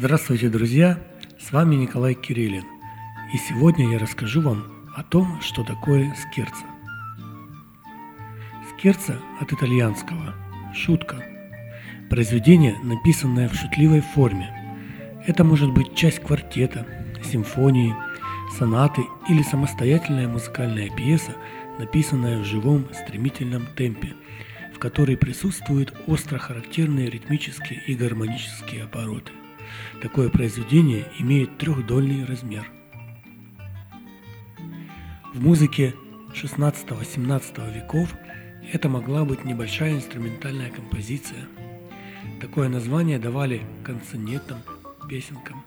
Здравствуйте, друзья! С вами Николай Кириллин. И сегодня я расскажу вам о том, что такое скерца. Скерца от итальянского «шутка». Произведение, написанное в шутливой форме. Это может быть часть квартета, симфонии, сонаты или самостоятельная музыкальная пьеса, написанная в живом стремительном темпе, в которой присутствуют остро характерные ритмические и гармонические обороты. Такое произведение имеет трехдольный размер. В музыке 16-17 веков это могла быть небольшая инструментальная композиция. Такое название давали канцонетам, песенкам,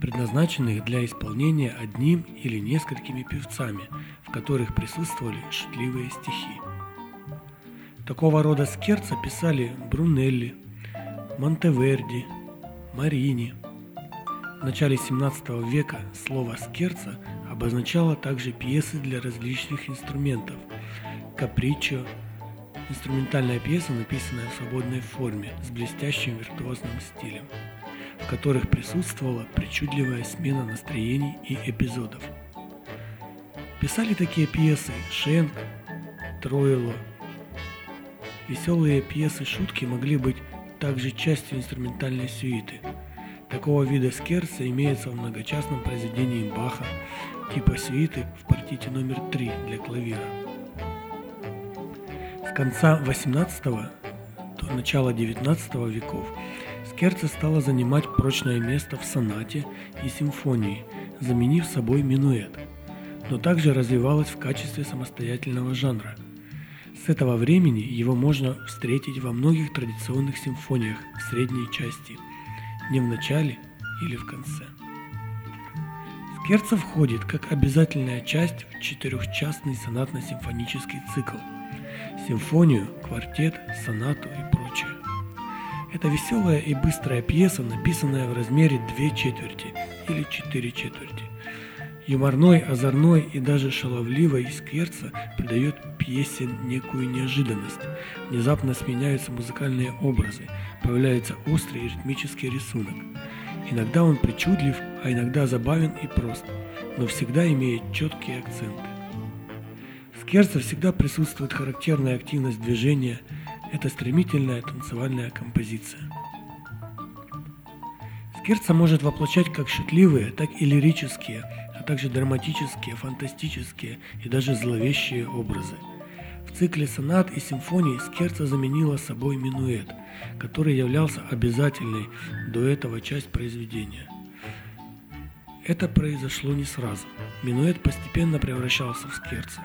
предназначенных для исполнения одним или несколькими певцами, в которых присутствовали шутливые стихи. Такого рода скерца писали Брунелли, Монтеверди, Марини. В начале 17 века слово «скерца» обозначало также пьесы для различных инструментов. Капричо – инструментальная пьеса, написанная в свободной форме, с блестящим виртуозным стилем, в которых присутствовала причудливая смена настроений и эпизодов. Писали такие пьесы Шенк, Троило. Веселые пьесы-шутки могли быть также частью инструментальной сюиты. Такого вида скерца имеется в многочастном произведении Баха, типа сюиты в партите номер 3 для клавира. С конца 18 до начала 19 веков скерца стала занимать прочное место в сонате и симфонии, заменив собой минуэт, но также развивалась в качестве самостоятельного жанра – с этого времени его можно встретить во многих традиционных симфониях средней части, не в начале или в конце. Скерца входит как обязательная часть в четырехчастный сонатно-симфонический цикл, симфонию, квартет, сонату и прочее. Это веселая и быстрая пьеса, написанная в размере две четверти или четыре четверти. Юморной, озорной и даже шаловливой скверца придает пьесе некую неожиданность. Внезапно сменяются музыкальные образы, появляется острый ритмический рисунок. Иногда он причудлив, а иногда забавен и прост, но всегда имеет четкие акценты. В скерце всегда присутствует характерная активность движения, это стремительная танцевальная композиция. Скерца может воплощать как шутливые, так и лирические – также драматические, фантастические и даже зловещие образы. В цикле сонат и симфоний Скерца заменила собой минуэт, который являлся обязательной до этого часть произведения. Это произошло не сразу. Минуэт постепенно превращался в скерца.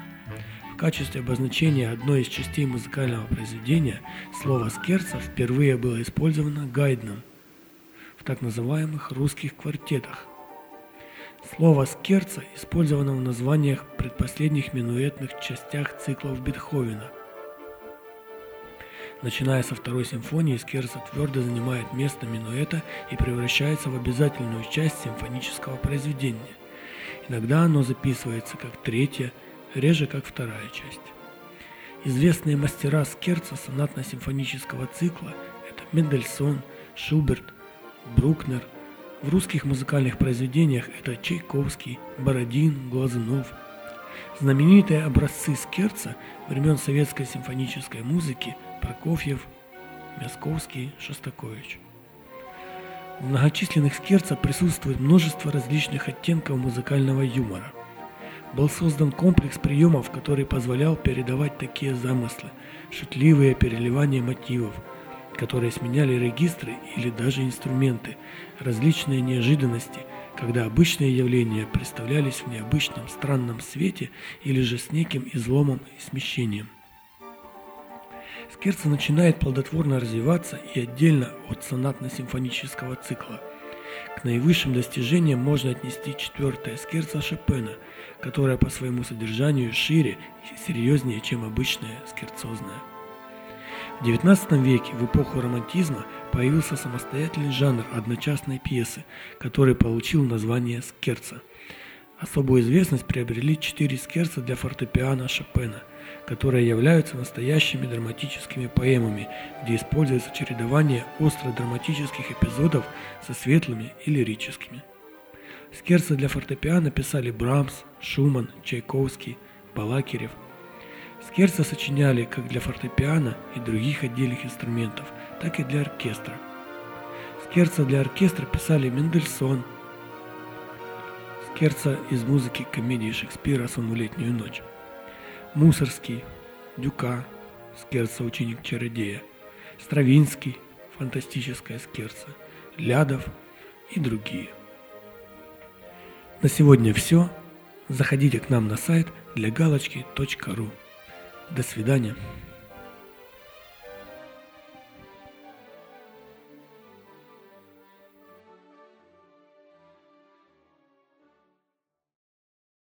В качестве обозначения одной из частей музыкального произведения слово «скерца» впервые было использовано Гайдном в так называемых русских квартетах, Слово «скерца» использовано в названиях предпоследних минуэтных частях циклов Бетховена. Начиная со второй симфонии, скерца твердо занимает место минуэта и превращается в обязательную часть симфонического произведения. Иногда оно записывается как третья, реже как вторая часть. Известные мастера скерца сонатно-симфонического цикла – это Мендельсон, Шуберт, Брукнер – в русских музыкальных произведениях это Чайковский, Бородин, Глазунов. Знаменитые образцы скерца времен советской симфонической музыки Прокофьев, Мясковский, Шостакович. В многочисленных скерцах присутствует множество различных оттенков музыкального юмора. Был создан комплекс приемов, который позволял передавать такие замыслы, шутливые переливания мотивов – которые сменяли регистры или даже инструменты, различные неожиданности, когда обычные явления представлялись в необычном странном свете или же с неким изломом и смещением. Скерца начинает плодотворно развиваться и отдельно от сонатно-симфонического цикла. К наивысшим достижениям можно отнести четвертое скерца Шопена, которое по своему содержанию шире и серьезнее, чем обычное скерцозное. В XIX веке, в эпоху романтизма, появился самостоятельный жанр одночасной пьесы, который получил название скерца. Особую известность приобрели четыре скерца для фортепиано Шопена, которые являются настоящими драматическими поэмами, где используется чередование остро-драматических эпизодов со светлыми и лирическими. Скерца для фортепиано писали Брамс, Шуман, Чайковский, Балакирев. Скерца сочиняли как для фортепиано и других отдельных инструментов, так и для оркестра. Скерца для оркестра писали Мендельсон, Скерца из музыки комедии Шекспира «Сон летнюю ночь». Мусорский, Дюка, Скерца «Ученик чародея», Стравинский, фантастическая Скерца, Лядов и другие. На сегодня все. Заходите к нам на сайт для галочки.ру. До свидания.